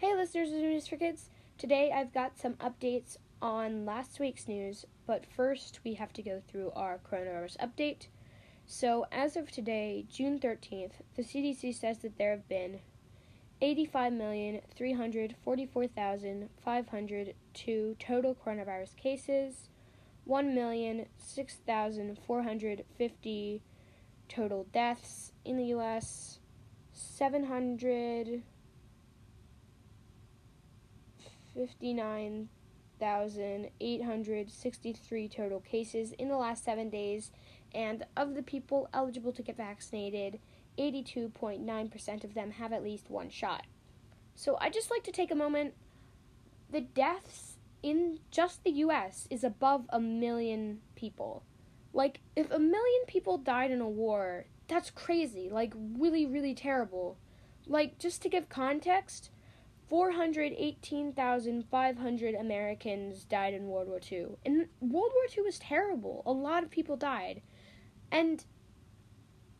Hey, listeners of News for Kids. Today I've got some updates on last week's news, but first we have to go through our coronavirus update. So, as of today, June 13th, the CDC says that there have been 85,344,502 total coronavirus cases, 1,006,450 total deaths in the US, 700 59,863 total cases in the last seven days, and of the people eligible to get vaccinated, 82.9% of them have at least one shot. So I just like to take a moment. The deaths in just the US is above a million people. Like, if a million people died in a war, that's crazy. Like, really, really terrible. Like, just to give context, 418,500 Americans died in World War II. And World War II was terrible. A lot of people died. And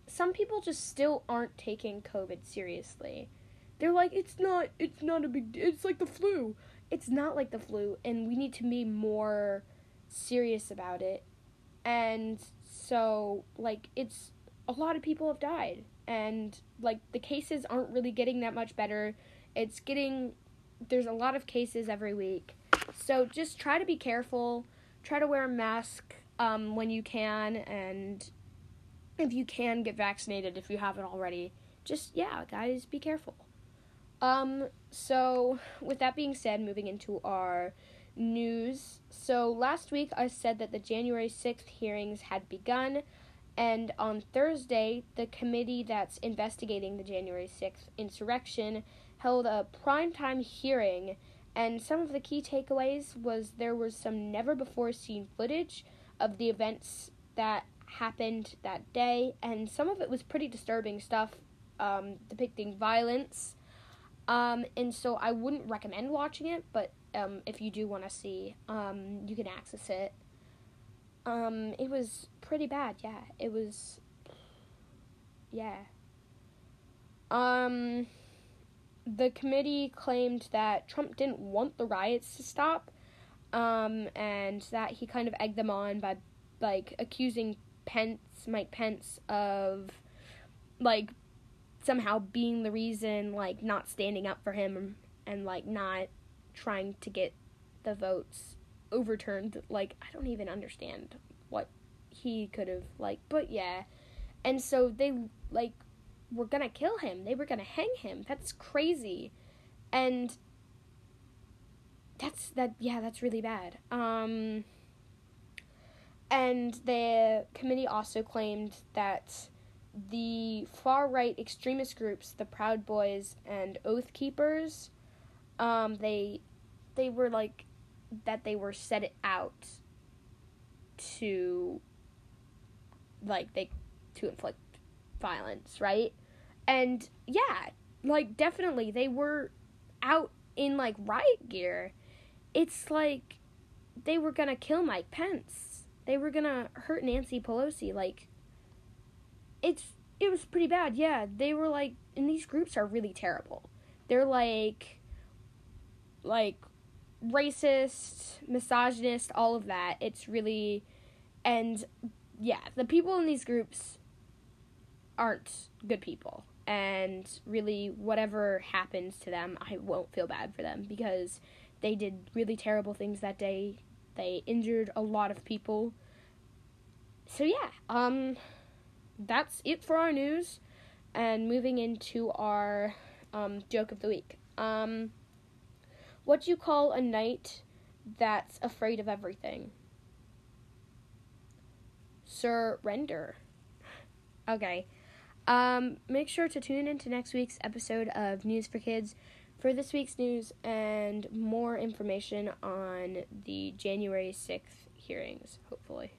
some people just still aren't taking COVID seriously. They're like, it's not, it's not a big, it's like the flu. It's not like the flu, and we need to be more serious about it. And so, like, it's, a lot of people have died. And, like, the cases aren't really getting that much better it's getting there's a lot of cases every week. So just try to be careful. Try to wear a mask um, when you can, and if you can get vaccinated if you haven't already. Just yeah, guys, be careful. Um, so with that being said, moving into our news. So last week I said that the January 6th hearings had begun, and on Thursday, the committee that's investigating the January 6th insurrection held a primetime hearing, and some of the key takeaways was there was some never before seen footage of the events that happened that day, and some of it was pretty disturbing stuff um, depicting violence. Um, and so I wouldn't recommend watching it, but um, if you do want to see, um, you can access it. Um, it was pretty bad, yeah. It was, yeah. Um, the committee claimed that Trump didn't want the riots to stop, um, and that he kind of egged them on by like accusing Pence, Mike Pence, of like somehow being the reason, like not standing up for him and like not trying to get the votes overturned. Like I don't even understand what he could have like, but yeah. And so they like were gonna kill him. They were gonna hang him. That's crazy. And that's that yeah, that's really bad. Um and the committee also claimed that the far right extremist groups, the Proud Boys and Oath Keepers, um, they they were like that they were set out to like they to inflict violence, right? And yeah, like definitely they were out in like riot gear. It's like they were gonna kill Mike Pence. They were gonna hurt Nancy Pelosi. Like it's it was pretty bad. Yeah, they were like and these groups are really terrible. They're like like racist, misogynist, all of that. It's really and yeah, the people in these groups aren't good people. And really, whatever happens to them, I won't feel bad for them because they did really terrible things that day. They injured a lot of people. So, yeah, um, that's it for our news. And moving into our um, joke of the week. Um, what do you call a knight that's afraid of everything? Surrender. Okay. Um, make sure to tune in to next week's episode of News for Kids for this week's news and more information on the January 6th hearings, hopefully.